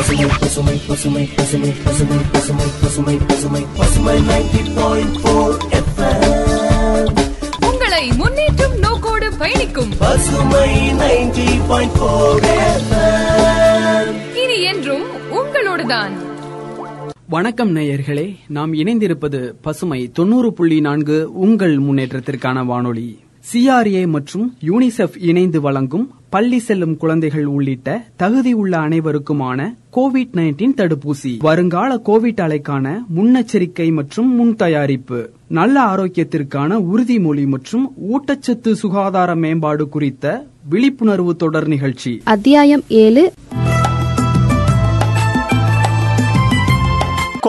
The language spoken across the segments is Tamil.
பசுமை பசுமை பசுமை பசுமை பசுமை பசுமை பசுமை பசுமை பசுமை நைன்டி பாயிண்ட் போர் உங்களை முன்னேற்றும் நோக்கோடு பயணிக்கும். பசுமை நைன்டி பாயிண்ட் போர் இனி என்றும் உங்களோடுதான். வணக்கம் நேயர்களே நாம் இணைந்திருப்பது பசுமை தொண்ணூறு புள்ளி நான்கு உங்கள் முன்னேற்றத்திற்கான வானொலி. சிஆர்ஏ மற்றும் யூனிசெஃப் இணைந்து வழங்கும் பள்ளி செல்லும் குழந்தைகள் உள்ளிட்ட தகுதியுள்ள அனைவருக்குமான கோவிட் நைன்டீன் தடுப்பூசி. வருங்கால கோவிட் அலைக்கான முன்னெச்சரிக்கை மற்றும் முன் தயாரிப்பு நல்ல ஆரோக்கியத்திற்கான உறுதிமொழி மற்றும் ஊட்டச்சத்து சுகாதார மேம்பாடு குறித்த விழிப்புணர்வு தொடர் நிகழ்ச்சி. அத்தியாயம் ஏழு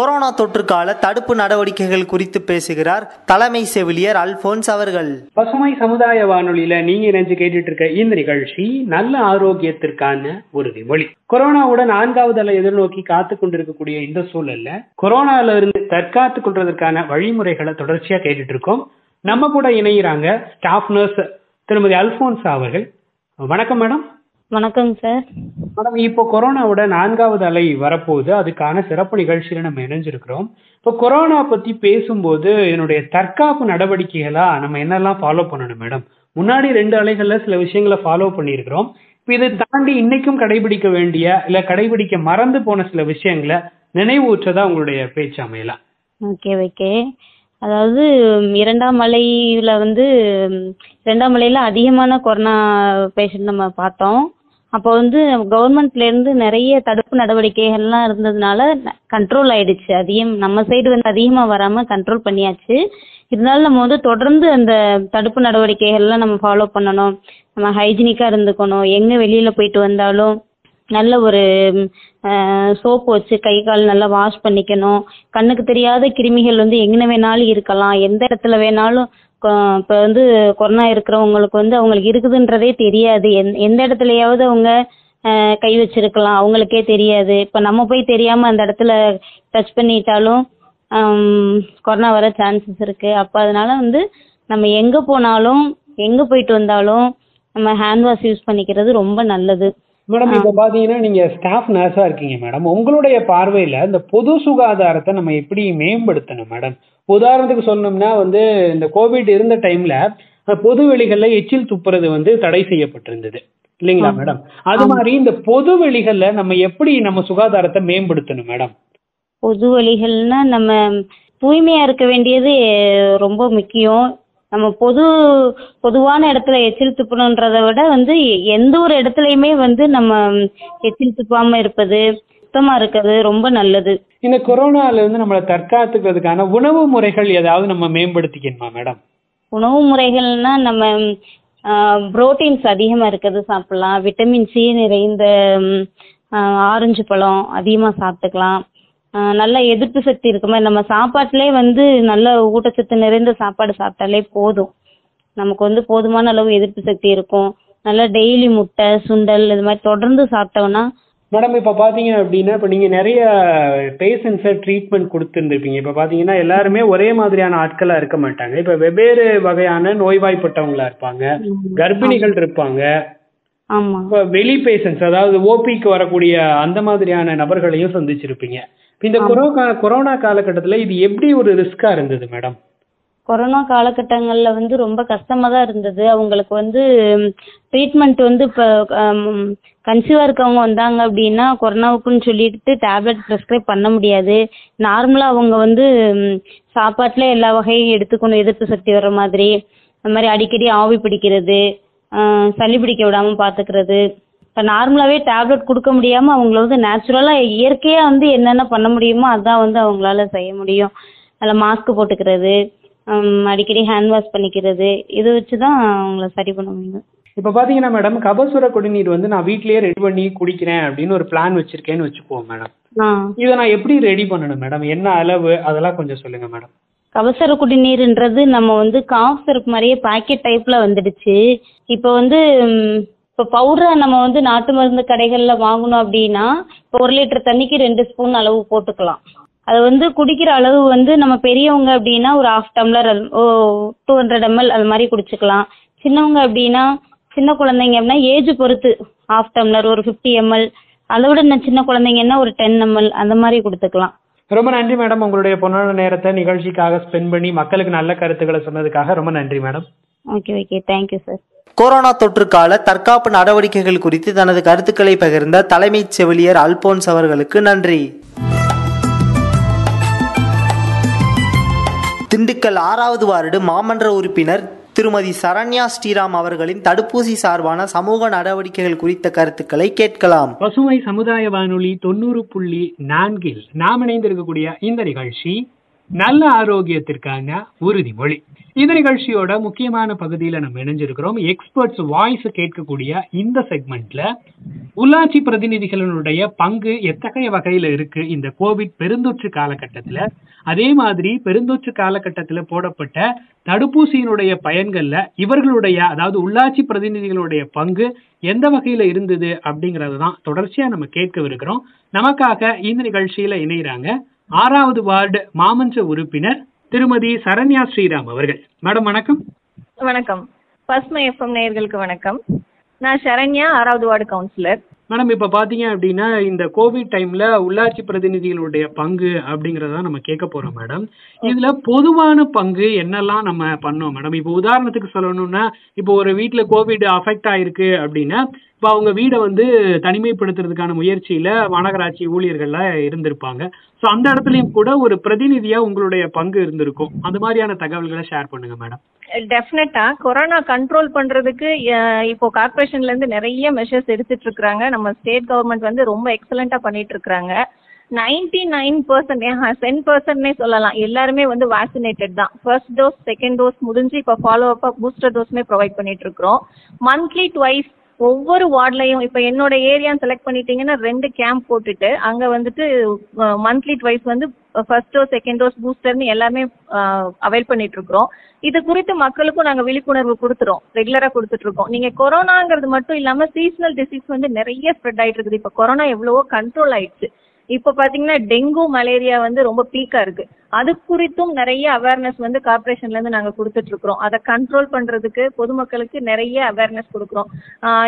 கொரோனா தொற்றுக்கால தடுப்பு நடவடிக்கைகள் குறித்து பேசுகிறார் தலைமை செவிலியர் அல்போன்ஸ் அவர்கள். பசுமை சமுதாய வானொலியில நீங்க இணைஞ்சு கேட்டுட்டு இருக்க இந்த நிகழ்ச்சி நல்ல ஆரோக்கியத்திற்கான உறுதிமொழி கொரோனாவோட நான்காவது அலை எதிர்நோக்கி காத்து கொண்டிருக்கக்கூடிய இந்த சூழல்ல கொரோனால இருந்து தற்காத்து கொள்றதற்கான வழிமுறைகளை தொடர்ச்சியா கேட்டுட்டு இருக்கோம் நம்ம கூட இணையிறாங்க ஸ்டாஃப் நர்ஸ் திருமதி அல்போன்ஸ் அவர்கள். வணக்கம் மேடம். வணக்கங்க சார். மேடம் இப்போ கொரோனாவோட நான்காவது அலை வரப்போகுது. அதுக்கான சிறப்பு நிகழ்ச்சியில நம்ம இணைஞ்சிருக்கிறோம். இப்போ கொரோனா பத்தி பேசும்போது என்னுடைய தற்காப்பு நடவடிக்கைகளா நம்ம என்னெல்லாம் ஃபாலோ பண்ணணும் மேடம்? முன்னாடி ரெண்டு அலைகள்ல சில விஷயங்களை ஃபாலோ பண்ணியிருக்கிறோம். இப்போ இதை தாண்டி இன்னைக்கும் கடைபிடிக்க வேண்டிய இல்ல கடைபிடிக்க மறந்து போன சில விஷயங்களை நினைவூற்றதா உங்களுடைய பேச்சு அமையலாம். ஓகே ஓகே அதாவது இரண்டாம் அலையில வந்து இரண்டாம் அலையில அதிகமான கொரோனா பேஷண்ட் நம்ம பார்த்தோம். அப்போ வந்து கவர்மெண்ட்ல இருந்து நிறைய தடுப்பு நடவடிக்கைகள்லாம் இருந்ததுனால கண்ட்ரோல் ஆயிடுச்சு. அதிகம் நம்ம சைடு வந்து அதிகமா வராம கண்ட்ரோல் பண்ணியாச்சு. இருந்தாலும் நம்ம வந்து தொடர்ந்து அந்த தடுப்பு நடவடிக்கைகள்லாம் நம்ம ஃபாலோ பண்ணணும். நம்ம ஹைஜீனிக்கா இருந்துக்கணும். எங்க வெளியில போயிட்டு வந்தாலும் நல்ல ஒரு சோப்பு வச்சு கை கால் நல்லா வாஷ் பண்ணிக்கணும். கண்ணுக்கு தெரியாத கிருமிகள் வந்து எங்கே வேணாலும் இருக்கலாம். எந்த இடத்துல வேணாலும் இப்போ வந்து கொரோனா இருக்கிறவங்களுக்கு வந்து அவங்களுக்கு இருக்குதுன்றதே தெரியாது. எந் எந்த இடத்துலையாவது அவங்க கை வச்சிருக்கலாம். அவங்களுக்கே தெரியாது. இப்போ நம்ம போய் தெரியாமல் அந்த இடத்துல டச் பண்ணிட்டாலும் கொரோனா வர சான்சஸ் இருக்குது அப்போ அதனால வந்து நம்ம எங்கே போனாலும் எங்கே போயிட்டு வந்தாலும் நம்ம ஹேண்ட் வாஷ் யூஸ் பண்ணிக்கிறது ரொம்ப நல்லது. மேடம் இப்ப பாத்தீங்கன்னா நீங்க ஸ்டாஃப் நர்ஸா இருக்கீங்க மேடம் உங்களுடைய பார்வையில இந்த பொது சுகாதாரத்தை நம்ம எப்படி மேம்படுத்தணும் மேடம் உதாரணத்துக்கு சொல்லணும்னா வந்து இந்த கோவிட் இருந்த டைம்ல பொது வெளிகள்ல எச்சில் துப்புறது வந்து தடை செய்யப்பட்டிருந்தது. இல்லைங்களா மேடம் அது மாதிரி இந்த பொது வெளிகள்ல நம்ம எப்படி நம்ம சுகாதாரத்தை மேம்படுத்தணும் மேடம் பொது வழிகள்னா நம்ம தூய்மையா இருக்க வேண்டியது ரொம்ப முக்கியம். நம்ம பொது பொதுவான இடத்துல எச்சில் துப்பணுன்றதை விட வந்து எந்த ஒரு இடத்துலயுமே வந்து நம்ம எச்சில் துப்பாம இருப்பது சுத்தமா இருக்கிறது ரொம்ப நல்லது. இந்த கொரோனால இருந்து நம்மளை தற்காத்துக்கிறதுக்கான உணவு முறைகள் ஏதாவது நம்ம மேம்படுத்திக்கணுமா மேடம்? உணவு முறைகள்னா நம்ம புரோட்டீன்ஸ் அதிகமா இருக்கிறது சாப்பிடலாம். விட்டமின் சி நிறைந்த ஆரஞ்சு பழம் அதிகமா சாப்பிட்டுக்கலாம். நல்ல எதிர்ப்பு சக்தி இருக்க. மாதிரி நம்ம சாப்பாட்டிலே வந்து நல்ல ஊட்டச்சத்து நிறைந்த சாப்பாடு சாப்பிட்டாலே போதும். நமக்கு வந்து போதுமான அளவு எதிர்ப்பு சக்தி இருக்கும். நல்லா டெய்லி முட்டை சுண்டல் இது மாதிரி தொடர்ந்து சாப்பிட்டோம்னா மேடம் இப்ப பாத்தீங்க அப்படின்னா இப்ப நீங்க நிறைய பேஷண்ட்ஸை ட்ரீட்மெண்ட் கொடுத்துருந்துருப்பீங்க. இப்ப பாத்தீங்கன்னா எல்லாருமே ஒரே மாதிரியான ஆட்களா இருக்க மாட்டாங்க. இப்ப வெவ்வேறு வகையான நோய்வாய்ப்பட்டவங்களா இருப்பாங்க. கர்ப்பிணிகள் இருப்பாங்க. வெளி பேஷண்ட்ஸ் அதாவது ஓபிக்கு வரக்கூடிய அந்த மாதிரியான நபர்களையும் சந்திச்சிருப்பீங்க. இந்த கொரோனா கொரோனா காலகட்டத்துல இது எப்படி ஒரு ரிஸ்கா இருந்தது மேடம் கொரோனா காலகட்டங்கள்ல வந்து ரொம்ப கஷ்டமா தான் இருந்தது. அவங்களுக்கு வந்து ட்ரீட்மெண்ட் வந்து இப்போ கன்சீவா இருக்கவங்க வந்தாங்க அப்படின்னா கொரோனாவுக்குன்னு சொல்லிட்டு டேப்லெட் ப்ரிஸ்கிரைப் பண்ண முடியாது. நார்மலா அவங்க வந்து சாப்பாட்டுல எல்லா வகையும் எடுத்துக்கணும் எதிர்ப்பு சக்தி வர்ற மாதிரி. அந்த மாதிரி அடிக்கடி ஆவி பிடிக்கிறது சளி பிடிக்க விடாம பாத்துக்கிறது இப்போ நார்மலாவே டேப்லெட் கொடுக்க முடியாம அவங்கள வந்து நேச்சுரலா இயற்கையா வந்து என்னென்ன பண்ண முடியுமோ அதான் வந்து அவங்களால செய்ய முடியும். அதில் மாஸ்க் போட்டுக்கிறது அடிக்கடி ஹேண்ட் வாஷ் பண்ணிக்கிறது இது வச்சு தான் அவங்கள சரி பண்ண முடியும் இப்ப பாத்தீங்கன்னா மேடம் கபசுர குடிநீர் வந்து நான் வீட்லயே ரெடி பண்ணி குடிக்கிறேன் அப்படின்னு ஒரு பிளான் வச்சிருக்கேன்னு வச்சுக்குவோம் மேடம் இதை நான் எப்படி ரெடி பண்ணணும் மேடம் என்ன அளவு? அதெல்லாம் கொஞ்சம் சொல்லுங்க மேடம் கபசர குடிநீர்ன்றது நம்ம வந்து காஃப் சிரப் மாதிரியே பாக்கெட் டைப்ல வந்துடுச்சு. இப்போ வந்து இப்போ பவுடரை நம்ம வந்து நாட்டு மருந்து கடைகள்ல வாங்கணும் அப்படின்னா இப்போ ஒரு லிட்டர் தண்ணிக்கு ரெண்டு ஸ்பூன் அளவு போட்டுக்கலாம். அது வந்து குடிக்கிற அளவு வந்து நம்ம பெரியவங்க அப்படின்னா ஒரு ஹாஃப் டம்ளர் அது ஓ டூ ஹண்ட்ரட் எம்எல் அது மாதிரி குடிச்சுக்கலாம். சின்னவங்க அப்படின்னா சின்ன குழந்தைங்க அப்படின்னா ஏஜ் பொறுத்து ஹாஃப் டம்ளர் ஒரு ஃபிஃப்டி எம்எல் அதை விட இன்னும் சின்ன குழந்தைங்கன்னா ஒரு டென் எம்எல் அந்த மாதிரி கொடுத்துக்கலாம். ரொம்ப நன்றி மேடம் உங்களுடைய பொன்னான நேரத்தை நிகழ்ச்சிக்காக ஸ்பெண்ட் பண்ணி மக்களுக்கு நல்ல கருத்துக்களை சொன்னதுக்காக ரொம்ப நன்றி madam. Okay okay thank you sir corona தொற்று கால தற்காப்பு நடவடிக்கைகள் குறித்து தனது கருத்துக்களை பகிர்ந்த தலைமைச் செவிலியர் அல்போன்ஸ் அவர்களுக்கு நன்றி. திண்டுக்கல் ஆறாவது வார்டு மாமன்ற உறுப்பினர் திருமதி சரண்யா ஸ்ரீராம் அவர்களின் தடுப்பூசி சார்பான சமூக நடவடிக்கைகள் குறித்த கருத்துக்களை கேட்கலாம். பசுமை சமுதாய வானொலி தொண்ணூறு புள்ளி நான்கில் நாம் இணைந்திருக்கக்கூடிய இந்த நிகழ்ச்சி நல்ல ஆரோக்கியத்திற்கான உறுதிமொழி. இந்த நிகழ்ச்சியோட முக்கியமான பகுதியில நம்ம இணைஞ்சிருக்கிறோம். எக்ஸ்பர்ட்ஸ் வாய்ஸ் கேட்கக்கூடிய இந்த செக்மெண்ட்ல உள்ளாட்சி பிரதிநிதிகளினுடைய பங்கு எத்தகைய வகையில இருக்கு? இந்த கோவிட் பெருந்தொற்று காலகட்டத்துல அதே மாதிரி பெருந்தொற்று காலகட்டத்துல போடப்பட்ட தடுப்பூசியினுடைய பயன்கள்ல இவர்களுடைய அதாவது உள்ளாட்சி பிரதிநிதிகளுடைய பங்கு எந்த வகையில இருந்தது அப்படிங்கறது தான் தொடர்ச்சியா நம்ம கேட்கவிருக்கிறோம். நமக்காக இந்த நிகழ்ச்சியில இணைகிறாங்க ஆறாவது வார்டு மாமன்ற உறுப்பினர் திருமதி சரண்யா ஸ்ரீராம் அவர்கள். மேடம் வணக்கம். வணக்கம். பஸ்மை எஃப்எம் நேயர்களுக்கு வணக்கம். நான் சரண்யா ஆறாவது வார்டு கவுன்சிலர். மேடம் இப்ப பாத்தீங்க அப்படின்னா இந்த கோவிட் டைம்ல உள்ளாட்சி பிரதிநிதிகளுடைய பங்கு அப்படிங்கறத நம்ம கேட்க போறோம் மேடம். இதுல பொதுவான பங்கு என்னெல்லாம் நம்ம பண்ணோம் மேடம்? இப்போ உதாரணத்துக்கு சொல்லணும்னா இப்போ ஒரு வீட்ல கோவிட் அஃபெக்ட் ஆயிருக்கு அப்படின்னா இப்போ அவங்க வீடை வந்து தனிமைப்படுத்துறதுக்கான முயற்சியில மாநகராட்சி ஊழியர்கள்லாம் இருந்திருப்பாங்க. ஸோ அந்த இடத்துலயும் கூட ஒரு பிரதிநிதியா உங்களுடைய பங்கு இருந்திருக்கும். அந்த மாதிரியான தகவல்களை ஷேர் பண்ணுங்க மேடம் டெஃபினட்டா கொரோனா கண்ட்ரோல் பண்றதுக்கு இப்போ கார்பரேஷன்ல இருந்து நிறைய மெஷர்ஸ் எடுத்துட்டு இருக்காங்க நம்ம ஸ்டேட் கவர்மெண்ட் வந்து ரொம்ப எக்ஸலண்டா பண்ணிட்டு இருக்காங்க நைன்டி நைன் பர்சன்ட் டென் பர்சன்ட்னே சொல்லலாம். எல்லாருமே வந்து வேக்சினேட்டட் தான். ஃபர்ஸ்ட் டோஸ் செகண்ட் டோஸ் முடிஞ்சு இப்போ ஃபாலோ அப்பா பூஸ்டர் டோஸ்மே ப்ரொவைட் பண்ணிட்டு இருக்கிறோம் மந்த்லி டுவைஸ் ஒவ்வொரு வார்ட்லயும் இப்போ என்னோட ஏரியான்னு செலக்ட் பண்ணிட்டீங்கன்னா ரெண்டு கேம்ப் போட்டுட்டு அங்க வந்துட்டு மந்த்லி ட்வைஸ் வந்து ஃபர்ஸ்ட் டோஸ் செகண்ட் டோஸ் பூஸ்டர்னு எல்லாமே அவைல் பண்ணிட்டு இருக்கிறோம் இது குறித்து மக்களுக்கும் நாங்க விழிப்புணர்வு கொடுத்துறோம். ரெகுலரா கொடுத்துட்டு இருக்கோம் நீங்க கொரோனாங்கிறது மட்டும் இல்லாம சீசனல் டிசீஸ் வந்து நிறைய ஸ்ப்ரெட் ஆயிட்டு இருக்குது இப்போ கொரோனா எவ்வளவோ கண்ட்ரோல் ஆயிடுச்சு. இப்போ பாத்தீங்கன்னா டெங்கு மலேரியா வந்து ரொம்ப பீக்கா இருக்கு. அது குறித்தும் நிறைய அவேர்னஸ் வந்து கார்பரேஷன்ல இருந்து நாங்க கொடுத்துட்டு இருக்கிறோம். அதை கண்ட்ரோல் பண்றதுக்கு பொதுமக்களுக்கு நிறைய அவேர்னஸ் கொடுக்குறோம்.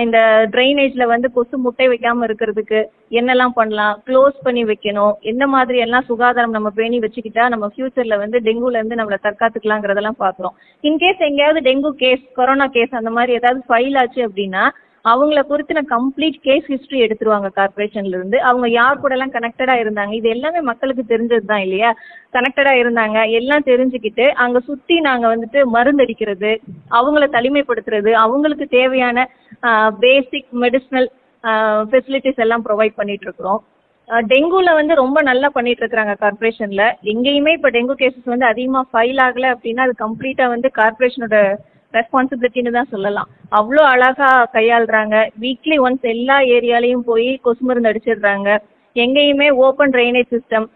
இந்த ட்ரைனேஜ்ல வந்து கொசு முட்டை வைக்காம இருக்கிறதுக்கு என்னெல்லாம் பண்ணலாம்? க்ளோஸ் பண்ணி வைக்கணும். எந்த மாதிரி எல்லாம் சுகாதாரம் நம்ம பேணி வச்சுக்கிட்டா நம்ம ஃபியூச்சர்ல வந்து டெங்குல இருந்து நம்மள தற்காத்துக்கலாங்கிறதெல்லாம் பாக்குறோம் இன்கேஸ் எங்கேயாவது டெங்கு கேஸ் கொரோனா கேஸ் அந்த மாதிரி ஏதாவது ஃபைல் ஆச்சு அப்படின்னா அவங்கள குறித்து நான் கம்ப்ளீட் கேஸ் ஹிஸ்டரி எடுத்துருவாங்க கார்பரேஷன்ல இருந்து. அவங்க யார் கூட எல்லாம் கனெக்டடா இருந்தாங்க. இது எல்லாமே மக்களுக்கு தெரிஞ்சது தான் இல்லையா கனெக்டடா இருந்தாங்க. எல்லாம் தெரிஞ்சுக்கிட்டு அங்க சுத்தி நாங்க வந்துட்டு மருந்தடிக்கிறது அவங்கள தனிமைப்படுத்துறது அவங்களுக்கு தேவையான பேசிக் மெடிசனல் ஃபெசிலிட்டிஸ் எல்லாம் ப்ரொவைட் பண்ணிட்டு இருக்கிறோம் டெங்குல வந்து ரொம்ப நல்லா பண்ணிட்டு இருக்கிறாங்க கார்பரேஷன்ல எங்கேயுமே இப்ப டெங்கு கேசஸ் வந்து அதிகமா ஃபைல் ஆகல அப்படின்னா அது கம்ப்ளீட்டா வந்து கார்பரேஷனோட ரெஸ்பான்சிபிலிட்டின்னு தான் சொல்லலாம். அவ்வளோ அழகா கையாளுறாங்க. வீக்லி ஒன்ஸ் எல்லா ஏரியாலையும் போய் கொசு மருந்து அடிச்சிடுறாங்க. எங்கேயுமே ஓப்பன் ட்ரைனேஜ் சிஸ்டம்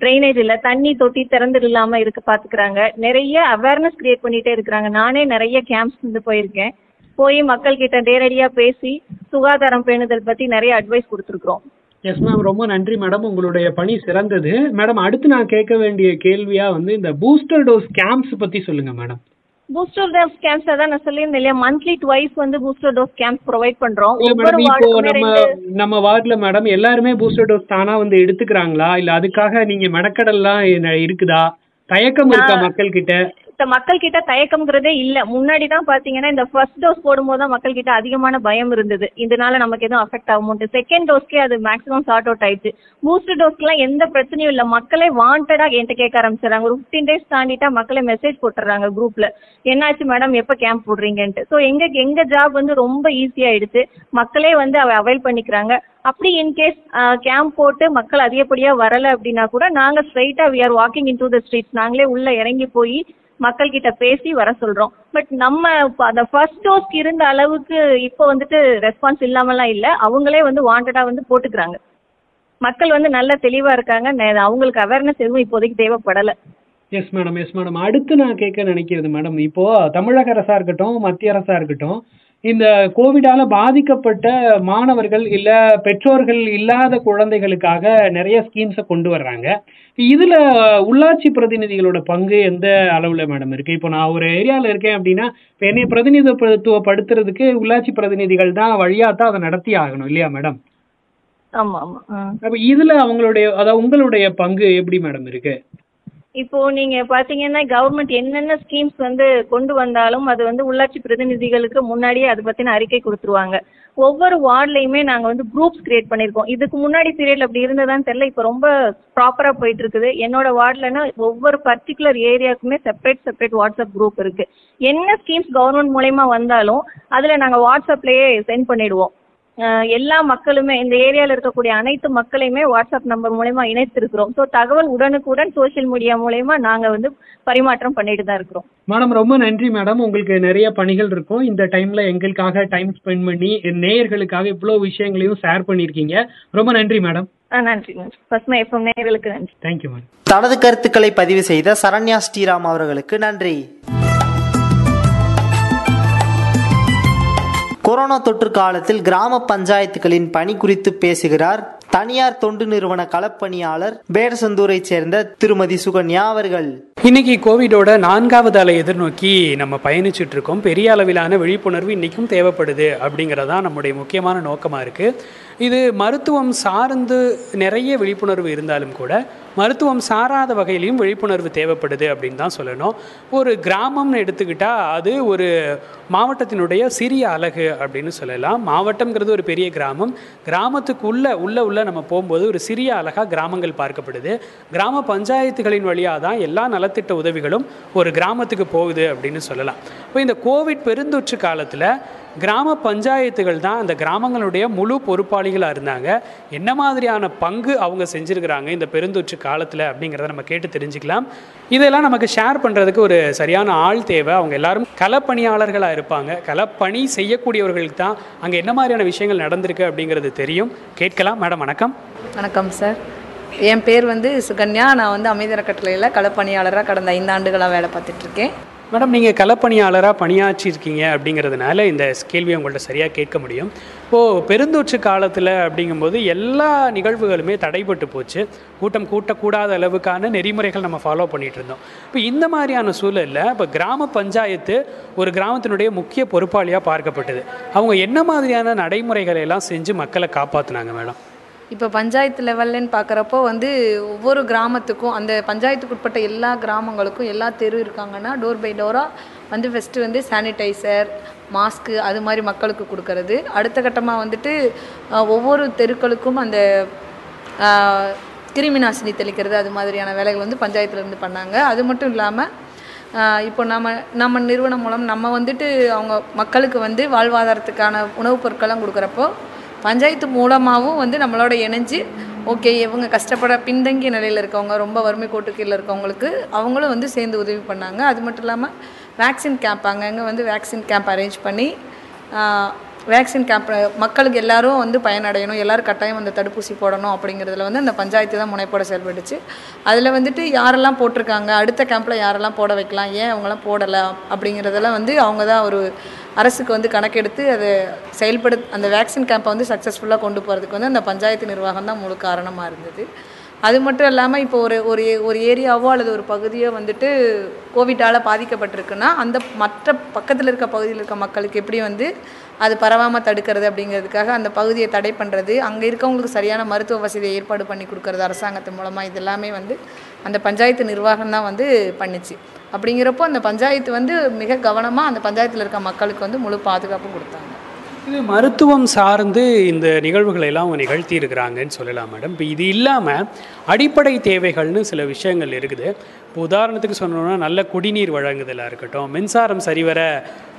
ட்ரைனேஜ் இல்ல தண்ணி தொட்டி திறந்து இல்லாம இருக்க பாத்துக்கிறாங்க. நிறைய அவேர்னஸ் கிரியேட் பண்ணிட்டே இருக்கிறாங்க. நானே நிறைய கேம்ப்ஸ் வந்து போயிருக்கேன். போய் மக்கள் கிட்ட நேரடியா பேசி சுகாதாரம் பேணுதல் பத்தி நிறைய அட்வைஸ் கொடுத்துருக்குறோம். எஸ் மேம் ரொம்ப நன்றி மேடம் உங்களுடைய பணி சிறந்தது. மேடம் அடுத்து நான் கேட்க வேண்டிய கேள்வியா வந்து இந்த பூஸ்டர் டோஸ் கேம்ப்ஸ் பத்தி சொல்லுங்க மேடம் பூஸ்டர் டோஸ் கேம்ப்ஸ் அதான் நான் சொல்லியிருந்தேன் இல்லையா? மந்த்லி ட்வைஸ் வந்து பூஸ்டர் டோஸ் கேம்ப்ஸ் ப்ரொவைட் பண்றோம். மேடம் இப்போ நம்ம நம்ம வார்டுல மேடம் எல்லாருமே பூஸ்டர் டோஸ் தானா வந்து எடுத்துக்கிறாங்களா? இல்ல அதுக்காக நீங்க மெனக்கடல்லாம் இருக்குதா? தயக்கம் இருக்கா மக்கள் கிட்ட இந்த மக்கள் கிட்ட தயக்கம்ங்கிறதே இல்ல. முன்னாடி தான் பாத்தீங்கன்னா இந்த ஃபர்ஸ்ட் டோஸ் போடும்போது தான் மக்கள் கிட்ட அதிகமான பயம் இருந்தது. இதனால நமக்கு எதுவும் அஃபெக்ட் ஆகும்ட்டு செகண்ட் டோஸ்க்கே அது மேக்ஸிமம் சார்ட் அவுட் ஆயிடுச்சு. பூஸ்டர் டோஸ்க்குலாம் எந்த பிரச்சனையும் இல்ல. மக்களே வாண்டடா என்கிட்ட கேட்க ஆரம்பிச்சிடறாங்க. ஒரு ஃபிஃப்டீன் டேஸ் தாண்டிட்டா மக்களே மெசேஜ் போட்டுறாங்க குரூப்ல என்னாச்சு மேடம் எப்ப கேம்ப் போடுறீங்கன்ட்டு. ஸோ எங்க எங்க ஜாப் வந்து ரொம்ப ஈஸியாயிடுச்சு மக்களே வந்து அவ அவைல் பண்ணிக்கிறாங்க. அப்படி இன்கேஸ் கேம்ப் போட்டு மக்கள் அதிகப்படியா வரல அப்படின்னா கூட நாங்க ஸ்ட்ரைட்டா we are walking into the streets நாங்களே உள்ள இறங்கி போய் மக்கள் கிட்ட பேசி வர சொல்றோம். பட் நம்ம அந்த ஃபர்ஸ்ட் டோஸ்க்கு இருந்த அளவுக்கு இப்போ வந்துட்டு ரெஸ்பான்ஸ் இல்லாமலாம் இல்ல. அவங்களே வந்து வாண்டடா வந்து போட்டுக்கிறாங்க. மக்கள் வந்து நல்ல தெளிவா இருக்காங்க. அவங்களுக்கு அவேர்னஸ் எதுவும் இப்போதைக்கு தேவைப்படல. எஸ் மேடம் எஸ் மேடம் அடுத்து நான் கேட்க நினைக்கிறது மேடம் இப்போ தமிழக அரசா இருக்கட்டும் மத்திய அரசா இருக்கட்டும் இந்த கோவிடால பாதிக்கப்பட்ட மாணவர்கள் இல்ல பெற்றோர்கள் இல்லாத குழந்தைகளுக்காக நிறைய ஸ்கீம்ஸை கொண்டு வர்றாங்க. இதுல உள்ளாட்சி பிரதிநிதிகளோட பங்கு எந்த அளவுல மேடம் இருக்கு? இப்போ நான் ஒரு ஏரியால இருக்கேன் அப்படின்னா இப்போ என்னை பிரதிநிதித்துவப்படுத்துறதுக்கு உள்ளாட்சி பிரதிநிதிகள் தான் வழியா தான் அதை நடத்தி ஆகணும் இல்லையா மேடம் ஆமா ஆமா. அப்ப இதுல அவங்களுடைய அதாவது உங்களுடைய பங்கு எப்படி மேடம் இருக்கு? இப்போ நீங்க பாத்தீங்கன்னா கவர்மெண்ட் என்னென்ன ஸ்கீம்ஸ் வந்து கொண்டு வந்தாலும் அது வந்து உள்ளாட்சி பிரதிநிதிகளுக்கு முன்னாடியே அதை பத்தின அறிக்கை கொடுத்துருவாங்க. ஒவ்வொரு வார்ட்லயுமே நாங்க வந்து குரூப்ஸ் கிரியேட் பண்ணிருக்கோம். இதுக்கு முன்னாடி பீரியட்ல அப்படி இருந்ததான்னு தெரியல இப்போ ரொம்ப ப்ராப்பரா போயிட்டு இருக்குது என்னோட வார்டுலன்னா ஒவ்வொரு பர்டிகுலர் ஏரியாவுக்குமே செப்பரேட் செப்பரேட் வாட்ஸ்அப் குரூப் இருக்கு. என்ன ஸ்கீம்ஸ் கவர்மெண்ட் மூலயமா வந்தாலும் அதுல நாங்க வாட்ஸ்அப்லயே சென்ட் பண்ணிடுவோம். எல்லா மக்களுமே இந்த ஏரியால இருக்கக்கூடிய அனைத்து மக்களையுமே வாட்ஸ்அப் நம்பர் மூலயமா இணைத்திருக்கிறோம். ஸோ தகவல் உடனுக்குடன் சோஷியல் மீடியா மூலயமா நாங்க வந்து பரிமாற்றம் பண்ணிட்டு தான் இருக்கிறோம். மேடம் ரொம்ப நன்றி மேடம். உங்களுக்கு நிறைய பணிகள் இருக்கும். இந்த டைம்ல எங்களுக்காக டைம் ஸ்பெண்ட் பண்ணி நேயர்களுக்காக இவ்வளவு விஷயங்களையும் ஷேர் பண்ணிருக்கீங்க ரொம்ப நன்றி மேடம். ஆ நன்றி பசுமை எஃப்எம் நேயர்களுக்கு நன்றி. தேங்க்யூ மேடம் தனது கருத்துக்களை பதிவு செய்த சரண்யா ஸ்ரீராம் அவர்களுக்கு நன்றி. கொரோனா தொற்று காலத்தில் கிராம பஞ்சாயத்துகளின் பணி குறித்து பேசுகிறார் தனியார் தொண்டு நிறுவன களப்பணியாளர் பேரசந்தூரை சேர்ந்த திருமதி சுகன்யா அவர்கள். இன்னைக்கு கோவிடோட நான்காவது அலை எதிர்நோக்கி நம்ம பயணிச்சுட்டு இருக்கோம். பெரிய அளவிலான விழிப்புணர்வு இன்னைக்கும் தேவைப்படுது அப்படிங்கிறதா நம்முடைய முக்கியமான நோக்கமா இருக்கு. இது மருத்துவம் சார்ந்து நிறைய விழிப்புணர்வு இருந்தாலும் கூட மருத்துவம் சாராத வகையிலையும் விழிப்புணர்வு தேவைப்படுது அப்படின்னு தான் சொல்லணும். ஒரு கிராமம்னு எடுத்துக்கிட்டால் அது ஒரு மாவட்டத்தினுடைய சிறிய அலகு அப்படின்னு சொல்லலாம். மாவட்டம்ங்கிறது ஒரு பெரிய கிராமம். கிராமத்துக்கு உள்ளே உள்ளே நம்ம போகும்போது ஒரு சிறிய அழகாக கிராமங்கள் பார்க்கப்படுது. கிராம பஞ்சாயத்துகளின் வழியாக தான் எல்லா நலத்திட்ட உதவிகளும் ஒரு கிராமத்துக்கு போகுது அப்படின்னு சொல்லலாம். இப்போ இந்த கோவிட் பெருந்தொற்று காலத்தில் கிராம பஞ்சாயத்துகள் தான் அந்த கிராமங்களுடைய முழு பொறுப்பாளிகளாக இருந்தாங்க. என்ன மாதிரியான பங்கு அவங்க செஞ்சுருக்கிறாங்க இந்த பெருந்தொற்று காலத்தில் அப்படிங்கிறத நம்ம கேட்டு தெரிஞ்சுக்கலாம். இதெல்லாம் நமக்கு ஷேர் பண்ணுறதுக்கு ஒரு சரியான ஆள் தேவை. அவங்க எல்லாரும் களப்பணியாளர்களாக இருப்பாங்க. களப்பணி செய்யக்கூடியவர்களுக்கு தான் அங்கே என்ன மாதிரியான விஷயங்கள் நடந்திருக்கு அப்படிங்கிறது தெரியும். கேட்கலாம். மேடம் வணக்கம். வணக்கம் சார். என் பேர் வந்து சுகன்யா. நான் வந்து அமைதி அறக்கட்டளையில் களப்பணியாளராக கடந்த ஐந்தாண்டுகளாக வேலை பார்த்துட்ருக்கேன் மேடம் நீங்கள் களப்பணியாளராக பணியாற்றிருக்கீங்க அப்படிங்கிறதுனால இந்த கேள்வியை உங்கள்கிட்ட சரியாக கேட்க முடியும். இப்போது பெருந்தொற்று காலத்தில் அப்படிங்கும்போது எல்லா நிகழ்வுகளுமே தடைப்பட்டு போச்சு. கூட்டம் கூட்டக்கூடாத அளவுக்கான நெறிமுறைகள் நம்ம ஃபாலோ பண்ணிகிட்டு இருந்தோம். இப்போ இந்த மாதிரியான சூழலில் இப்போ கிராம பஞ்சாயத்து ஒரு கிராமத்தினுடைய முக்கிய பொறுப்பாளியாக பார்க்கப்பட்டது. அவங்க என்ன மாதிரியான நடைமுறைகளை எல்லாம் செஞ்சு மக்களை காப்பாற்றினாங்க மேடம்? இப்போ பஞ்சாயத்து லெவல்லன்னு பார்க்குறப்போ வந்து ஒவ்வொரு கிராமத்துக்கும் அந்த பஞ்சாயத்துக்கு உட்பட்ட எல்லா கிராமங்களுக்கும் எல்லா தெரு இருக்காங்கன்னா டோர் பை டோராக வந்து ஃபஸ்ட்டு வந்து சானிடைசர் மாஸ்க்கு அது மாதிரி மக்களுக்கு கொடுக்கறது. அடுத்த கட்டமாக வந்துட்டு ஒவ்வொரு தெருக்களுக்கும் அந்த கிருமி நாசினி தெளிக்கிறது அது மாதிரியான வேலைகள் வந்து பஞ்சாயத்துலேருந்து பண்ணாங்க. அது மட்டும் இல்லாமல் இப்போ நம்ம நம்ம நிறுவனம் மூலம் நம்ம வந்துட்டு அவங்க மக்களுக்கு வந்து வாழ்வாதாரத்துக்கான உணவுப் பொருட்கள்லாம் கொடுக்குறப்போ பஞ்சாயத்து மூலமாகவும் வந்து நம்மளோட இணைஞ்சு ஓகே இவங்க கஷ்டப்பட பின்தங்கிய நிலையில் இருக்கவங்க ரொம்ப வறுமை கோட்டு கீழே இருக்கவங்களுக்கு அவங்களும் வந்து சேர்ந்து உதவி பண்ணாங்க. அது மட்டும் இல்லாமல் வேக்சின் கேம்ப் அங்கங்கே வந்து வேக்சின் கேம்ப் அரேஞ்ச் பண்ணி வேக்சின் கேம்ப் மக்களுக்கு எல்லாரும் வந்து பயனடையணும் எல்லாரும் கட்டாயம் அந்த தடுப்பூசி போடணும் அப்படிங்கிறதுல வந்து அந்த பஞ்சாயத்து தான் முனைப்போட செயல்பட்டுச்சு. அதில் வந்துட்டு யாரெல்லாம் போட்டிருக்காங்க அடுத்த கேம்பில் யாரெல்லாம் போட வைக்கலாம் ஏன் அவங்களாம் போடலை அப்படிங்கிறதெல்லாம் வந்து அவங்க தான் ஒரு அரசுக்கு வந்து கணக்கெடுத்து அதை செயல்படு அந்த வேக்சின் கேம்பை வந்து சக்ஸஸ்ஃபுல்லாக கொண்டு போகிறதுக்கு வந்து அந்த பஞ்சாயத்து நிர்வாகம் தான் முழு காரணமாக இருந்தது. அது மட்டும் இல்லாமல் இப்போ ஒரு ஒரு ஒரு ஏரியாவோ அல்லது ஒரு பகுதியோ வந்துட்டு கோவிட்டால் பாதிக்கப்பட்டிருக்குன்னா அந்த மற்ற பக்கத்தில் இருக்க பகுதியில் இருக்க மக்களுக்கு எப்படி வந்து அது பரவாமல் தடுக்கிறது அப்படிங்கிறதுக்காக அந்த பகுதியை தடை பண்ணுறது அங்கே இருக்கவங்களுக்கு சரியான மருத்துவ வசதியை ஏற்பாடு பண்ணி கொடுக்கறது அரசாங்கத்து மூலமாக இது எல்லாமே வந்து அந்த பஞ்சாயத்து நிர்வாகம் தான் வந்து பண்ணிச்சு. அப்படிங்கிறப்போ அந்த பஞ்சாயத்து வந்து மிக கவனமாக அந்த பஞ்சாயத்தில் இருக்க மக்களுக்கு வந்து முழு பாதுகாப்பு கொடுத்தாங்க. இது மருத்துவம் சார்ந்து இந்த நிகழ்வுகளை எல்லாம் அவங்க நிகழ்த்தி இருக்கிறாங்கன்னு சொல்லலாம் மேடம். இப்போ இது இல்லாமல் அடிப்படை தேவைகள்னு சில விஷயங்கள் இருக்குது. இப்போ உதாரணத்துக்கு சொன்னோம்னா நல்ல குடிநீர் வழங்குதலாக இருக்கட்டும் மின்சாரம் சரிவர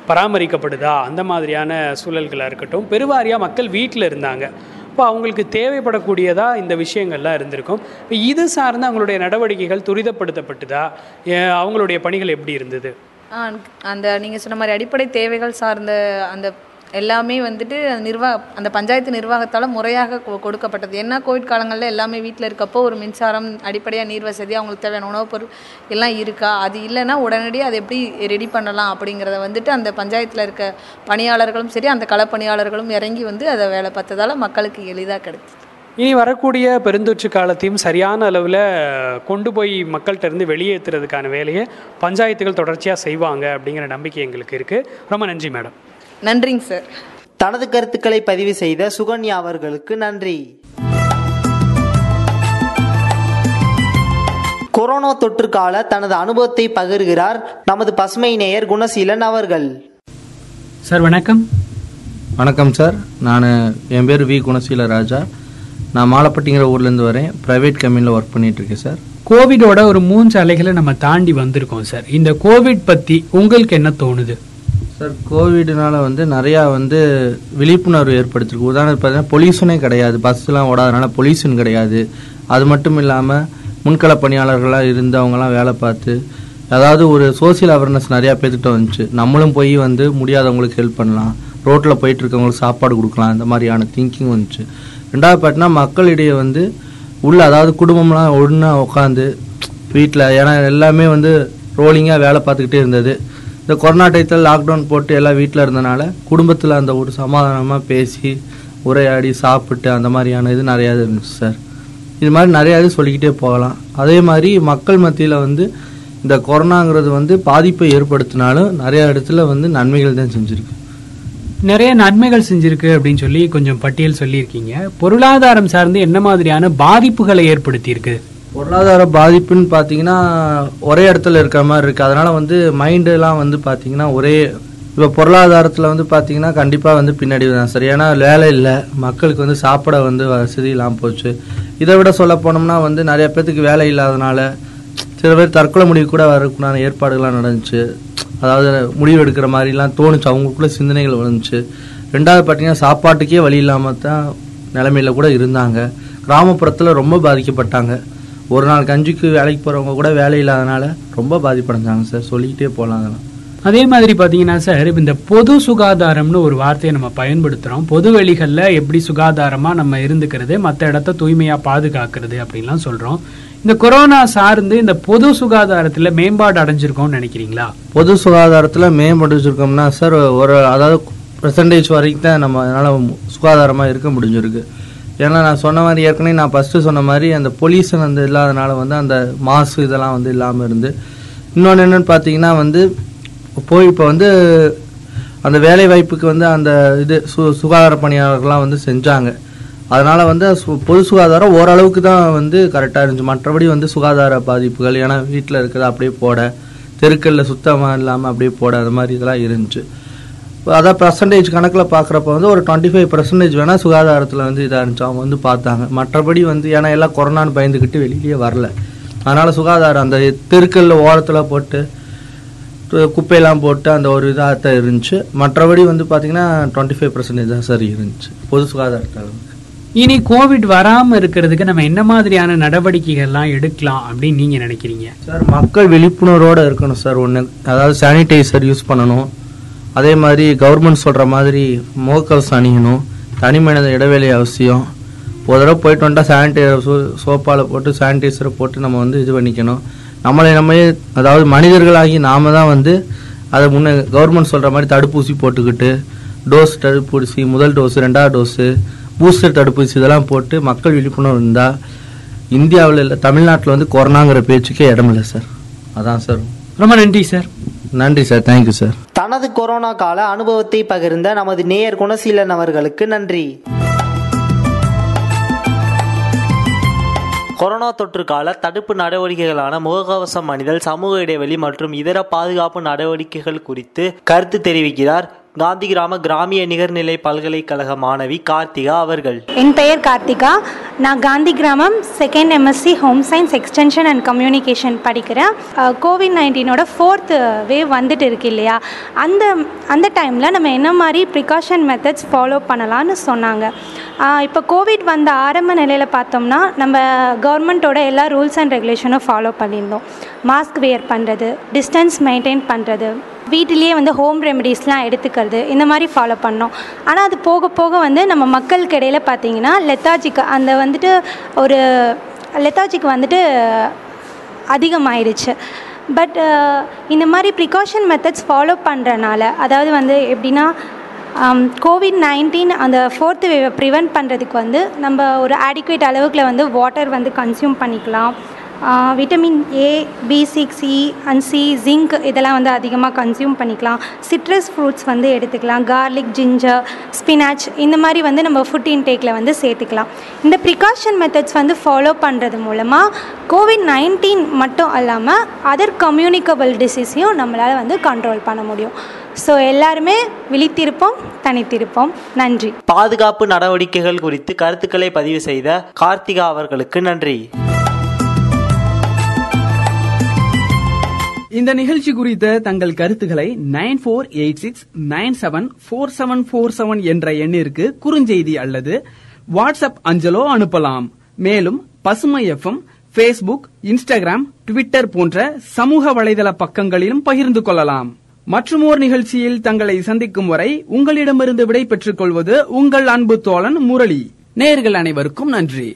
பராமரிக்கப்படுதா அந்த மாதிரியான சூழல்களாக இருக்கட்டும் பெருவாரியாக மக்கள் வீட்டில் இருந்தாங்க. இப்போ அவங்களுக்கு தேவைப்படக்கூடியதாக இந்த விஷயங்கள்லாம் இருந்திருக்கும். இப்போ இது சார்ந்து அவங்களுடைய நடவடிக்கைகள் துரிதப்படுத்தப்பட்டுதா? அவங்களுடைய பணிகள் எப்படி இருந்தது? அந்த நீங்கள் சொன்ன மாதிரி அடிப்படை தேவைகள் சார்ந்த அந்த எல்லாமே வந்துட்டு நிர்வாக அந்த பஞ்சாயத்து நிர்வாகத்தால் முறையாக கொ- கொடுக்கப்பட்டது. ஏன்னா கோவிட் காலங்களில் எல்லாமே வீட்டில் இருக்கப்போ ஒரு மின்சாரம் அடிப்படையாக நீர் வசதி அவங்களுக்கு தேவையான உணவுப் பொருள் எல்லாம் இருக்கா? அது இல்லைன்னா உடனடியாக அதை எப்படி ரெடி பண்ணலாம் அப்படிங்கிறத வந்துட்டு அந்த பஞ்சாயத்தில் இருக்க பணியாளர்களும் சரி அந்த களப்பணியாளர்களும் இறங்கி வந்து அதை வேலை பார்த்ததால மக்களுக்கு எளிதாக கிடைச்சிது இனி வரக்கூடிய பெருந்தொற்று காலத்தையும் சரியான அளவில் கொண்டு போய் மக்கள்கிட்ட இருந்து வெளியேற்றுறதுக்கான வேலையை பஞ்சாயத்துகள் தொடர்ச்சியாக செய்வாங்க அப்படிங்கிற நம்பிக்கை எங்களுக்கு இருக்குது ரொம்ப நன்றி மேடம். நன்றிங்க சார். தனது கருத்துக்களை பதிவு செய்த சுகன்யா அவர்களுக்கு நன்றி. கொரோனா தொற்று கால தனது அனுபவத்தை பகிர்கிறார் நமது பசுமை நேயர் குணசீலன் அவர்கள். சார் வணக்கம். வணக்கம் சார். நான் என் பேர் வி குணசீல ராஜா. நான் மாலப்பட்டிங்கிற ஊர்லேருந்து வரேன். ப்ரைவேட் கம்பெனியில் ஒர்க் பண்ணிகிட்ருக்கேன் சார். கோவிடோட ஒரு மூன்று அலைகளை நம்ம தாண்டி வந்திருக்கோம் சார். இந்த கோவிட் பற்றி உங்களுக்கு என்ன தோணுது? சார் கோவிட்னால வந்து நிறையா வந்து விழிப்புணர்வு ஏற்படுத்திருக்கு. உதாரணம் பார்த்தீங்கன்னா பொல்யூஷனே கிடையாது. பஸ்லாம் ஓடாதனால பொல்யூஷன் கிடையாது. அது மட்டும் இல்லாமல் முன்கள பணியாளர்களாக இருந்து அவங்கலாம் வேலை பார்த்து அதாவது ஒரு சோசியல் அவேர்னஸ் நிறையா பேர்த்துக்கிட்ட வந்துச்சு. நம்மளும் போய் வந்து முடியாதவங்களுக்கு ஹெல்ப் பண்ணலாம். ரோட்டில் போயிட்டு இருக்கவங்களுக்கு சாப்பாடு கொடுக்கலாம். இந்த மாதிரியான திங்கிங் வந்துச்சு. ரெண்டாவது பார்த்தீங்கன்னா மக்களிடையே வந்து உள்ள அதாவது குடும்பம்லாம் ஒன்றா உட்காந்து வீட்டில் ஏன்னா எல்லாமே வந்து ரோலிங்காக வேலை பார்த்துக்கிட்டே இருந்தது. இந்த கொரோனா டயத்தில் லாக்டவுன் போட்டு எல்லாம் வீட்டில் இருந்தனால குடும்பத்தில் அந்த ஒரு சமாதானமாக பேசி உரையாடி சாப்பிட்டு அந்த மாதிரியான இது நிறையா இருந்துச்சு சார். இது மாதிரி நிறையா இது சொல்லிக்கிட்டே போகலாம். அதே மாதிரி மக்கள் மத்தியில் வந்து இந்த கொரோனாங்கிறது வந்து பாதிப்பை ஏற்படுத்தினாலும் நிறையா இடத்துல வந்து நன்மைகள் தான் செஞ்சுருக்கு. நிறைய நன்மைகள் செஞ்சிருக்கு அப்படின்னு சொல்லி கொஞ்சம் பட்டியல் சொல்லியிருக்கீங்க. பொருளாதாரம் சார்ந்து என்ன மாதிரியான பாதிப்புகளை ஏற்படுத்தியிருக்கு? பொருளாதார பாதிப்புன்னு பார்த்தீங்கன்னா ஒரே இடத்துல இருக்கிற மாதிரி இருக்குது அதனால் வந்து மைண்டெல்லாம் வந்து பார்த்தீங்கன்னா ஒரே இப்போ பொருளாதாரத்தில் வந்து பார்த்தீங்கன்னா கண்டிப்பாக வந்து பின்னாடி தான் சரி ஏன்னா வேலை இல்லை. மக்களுக்கு வந்து சாப்பிட வந்து வசதி இல்லாமல் போச்சு. இதை விட சொல்ல போனோம்னா வந்து நிறைய பேர்த்துக்கு வேலை இல்லாதனால சில பேர் தற்கொலை முடிவு கூட வரக்குண்டான ஏற்பாடுகள்லாம் நடந்துச்சு. அதாவது முடிவு எடுக்கிற மாதிரிலாம் தோணுச்சு. அவங்களுக்குள்ள சிந்தனைகள் வந்துச்சு ரெண்டாவது பார்த்தீங்கன்னா சாப்பாட்டுக்கே வழி இல்லாமல் தான் நிலமையில கூட இருந்தாங்க. கிராமப்புறத்தில் ரொம்ப பாதிக்கப்பட்டாங்க. ஒரு நாள் கஞ்சிக்கு வேலைக்கு போகிறவங்க கூட வேலை இல்லாதனால ரொம்ப பாதிப்படைஞ்சாங்க சார். சொல்லிக்கிட்டே போகலாம் அதெல்லாம். அதே மாதிரி பார்த்தீங்கன்னா சார் இந்த பொது சுகாதாரம்னு ஒரு வார்த்தையை நம்ம பயன்படுத்துகிறோம் பொது வெளிகளில் எப்படி சுகாதாரமாக நம்ம இருந்துக்கிறது மற்ற இடத்த தூய்மையாக பாதுகாக்கிறது அப்படின்லாம் சொல்கிறோம் இந்த கொரோனா சார்ந்து இந்த பொது சுகாதாரத்தில் மேம்பாடு அடைஞ்சிருக்கோம்னு நினைக்கிறீங்களா? பொது சுகாதாரத்தில் மேம்படுத்திருக்கோம்னா சார் ஒரு அதாவது பெர்சன்டேஜ் வரைக்கும் தான் நம்ம அதனால் சுகாதாரமாக இருக்க முடிஞ்சிருக்கு. ஏன்னா நான் சொன்ன மாதிரி ஏற்கனவே நான் ஃபஸ்ட்டு சொன்ன மாதிரி அந்த பொல்யூஷன் வந்து இல்லாதனால வந்து அந்த மாசு இதெல்லாம் வந்து இல்லாமல் இருந்து. இன்னொன்று என்னென்னு பார்த்தீங்கன்னா வந்து போய் இப்போ வந்து அந்த வேலை வாய்ப்புக்கு வந்து அந்த இது சு சுகாதார பணியாளர்கள்லாம் வந்து செஞ்சாங்க. அதனால் வந்து சு- பொது சுகாதாரம் ஓரளவுக்கு தான் வந்து கரெக்டாக இருந்துச்சு. மற்றபடி வந்து சுகாதார பாதிப்புகள் ஏன்னா வீட்டில் இருக்கிறத அப்படியே போட தெருக்களில் சுத்தமாக இல்லாமல் அப்படியே போட அந்த மாதிரி இதெல்லாம் இருந்துச்சு. அதான் பர்சன்டேஜ் கணக்கில் பார்க்குறப்ப வந்து ஒரு டுவெண்ட்டி ஃபைவ் பர்சன்டேஜ் வேணால் சுகாதாரத்தில் வந்து இதாக இருந்துச்சு. அவங்க வந்து பார்த்தாங்க. மற்றபடி வந்து ஏன்னா எல்லாம் கொரோனான்னு பயந்துக்கிட்டு வெளியிலேயே வரல. அதனால் சுகாதாரம் அந்த தெருக்களில் ஓரத்தில் போட்டு குப்பையெல்லாம் போட்டு அந்த ஒரு இதாக தான் இருந்துச்சு. மற்றபடி வந்து பார்த்தீங்கன்னா டுவெண்ட்டி ஃபைவ் பர்சன்டேஜ் தான் சரி இருந்துச்சு. பொது சுகாதாரத்தில் இனி கோவிட் வராமல் இருக்கிறதுக்கு நம்ம என்ன மாதிரியான நடவடிக்கைகள்லாம் எடுக்கலாம் அப்படின்னு நீங்கள் நினைக்கிறீங்க? சார் மக்கள் விழிப்புணர்வோடு இருக்கணும் சார். ஒன்று அதாவது சானிடைசர் யூஸ் பண்ணணும். அதே மாதிரி கவர்மெண்ட் சொல்கிற மாதிரி முகக்கவசம் அணியணும் தனி மனித இடைவெளி அவசியம். ஒரு தடவை போயிட்டு வந்தால் சானிடைசர் சோ சோப்பால் போட்டு சானிடைசரை போட்டு நம்ம வந்து இது பண்ணிக்கணும். நம்மளை நம்ம அதாவது மனிதர்களாகி நாம தான் வந்து அதை முன்னே கவர்மெண்ட் சொல்கிற மாதிரி தடுப்பூசி போட்டுக்கிட்டு டோஸ் தடுப்பூசி முதல் டோஸு ரெண்டாவது டோஸு பூஸ்டர் தடுப்பூசி இதெல்லாம் போட்டு மக்கள் விழிப்புணர்வு இருந்தால் இந்தியாவில் இல்லை தமிழ்நாட்டில் வந்து கொரோனாங்கிற பேச்சுக்கே இடமில்லை சார் அதான் சார் ரொம்ப நன்றி சார் நன்றி சார் தேங்க்யூ சார் தனது கொரோனா கால அனுபவத்தை பகிர்ந்த நமது நேயர் குணசீலன் அவர்களுக்கு நன்றி. கொரோனா தொற்று கால தடுப்பு நடவடிக்கைகளான முகக்கவசம் அணிதல் சமூக இடைவெளி மற்றும் இதர பாதுகாப்பு நடவடிக்கைகள் குறித்து கருத்து தெரிவிக்கிறார் காந்தி கிராம கிராமிய நிகர்நிலை பல்கலைக்கழக மாணவி கார்த்திகா அவர்கள். என் பெயர் கார்த்திகா. நான் Gandhi Gramam second MSc home science extension and communication படிக்கிறேன். கோவிட் நைன்டீனோட ஃபோர்த் வேவ் வந்துட்டு இருக்கு இல்லையா? அந்த அந்த டைமில் நம்ம என்ன மாதிரி ப்ரிகாஷன் மெத்தட்ஸ் ஃபாலோ பண்ணலான்னு சொன்னாங்க. இப்போ கோவிட் வந்த ஆரம்ப நிலையில் பார்த்தோம்னா நம்ம கவர்மெண்ட்டோட எல்லா ரூல்ஸ் அண்ட் ரெகுலேஷனும் ஃபாலோ பண்ணியிருந்தோம். மாஸ்க் வியர் பண்ணுறது டிஸ்டன்ஸ் மெயின்டைன் பண்ணுறது வீட்டிலேயே வந்து ஹோம் ரெமெடிஸ்லாம் எடுத்துக்கிறது இந்த மாதிரி ஃபாலோ பண்ணோம். ஆனால் அது போக போக வந்து நம்ம மக்களுக்கு இடையில் பார்த்தீங்கன்னா லெத்தாஜிக்கு அந்த வந்துட்டு ஒரு லெத்தாஜிக்கு வந்துட்டு அதிகமாயிடுச்சு பட் இந்த மாதிரி ப்ரிகாஷன் மெத்தட்ஸ் ஃபாலோ பண்ணுறனால அதாவது வந்து எப்படின்னா கோவிட் நைன்டீன் அந்த ஃபோர்த்து வேவை ப்ரிவெண்ட் பண்ணுறதுக்கு வந்து நம்ம ஒரு ஆடிக்குவேட் அளவுக்குள்ள வந்து வாட்டர் வந்து கன்சியூம் பண்ணிக்கலாம். Vitamin A B six E and C zinc இதெல்லாம் வந்து அதிகமாக கன்சியூம் பண்ணிக்கலாம். சிட்ரஸ் ஃப்ரூட்ஸ் வந்து எடுத்துக்கலாம். கார்லிக் ஜிஞ்சர் ஸ்பினாச் இந்த மாதிரி வந்து நம்ம ஃபுட் இன்டேக்கில் வந்து சேர்த்துக்கலாம். இந்த ப்ரிகாஷன் மெத்தட்ஸ் வந்து ஃபாலோ பண்ணுறது மூலமாக கோவிட் நைன்டீன் மட்டும் இல்லாமல் அதர் கம்யூனிகபிள் டிசீஸையும் நம்மளால் வந்து கண்ட்ரோல் பண்ண முடியும். ஸோ எல்லாருமே விழித்திருப்போம் தனித்திருப்போம். நன்றி. பாதுகாப்பு நடவடிக்கைகள் குறித்து கருத்துக்களை பதிவு செய்த கார்த்திகா அவர்களுக்கு நன்றி. இந்த நிகழ்ச்சி குறித்த தங்கள் கருத்துக்களை nine four eight six nine seven four seven four seven என்ற எண்ணிற்கு குறுஞ்செய்தி அல்லது வாட்ஸ்அப் அஞ்சலோ அனுப்பலாம். மேலும் பசுமை எஃப்எம் ஃபேஸ்புக் இன்ஸ்டாகிராம் ட்விட்டர் போன்ற சமூக வலைதள பக்கங்களிலும் பகிர்ந்து கொள்ளலாம். மற்றுமோர் நிகழ்ச்சியில் தங்களை சந்திக்கும் வரை உங்களிடமிருந்து விடை பெற்றுக் கொள்வது உங்கள் அன்பு தோழன் முரளி. நேர்கள் அனைவருக்கும் நன்றி.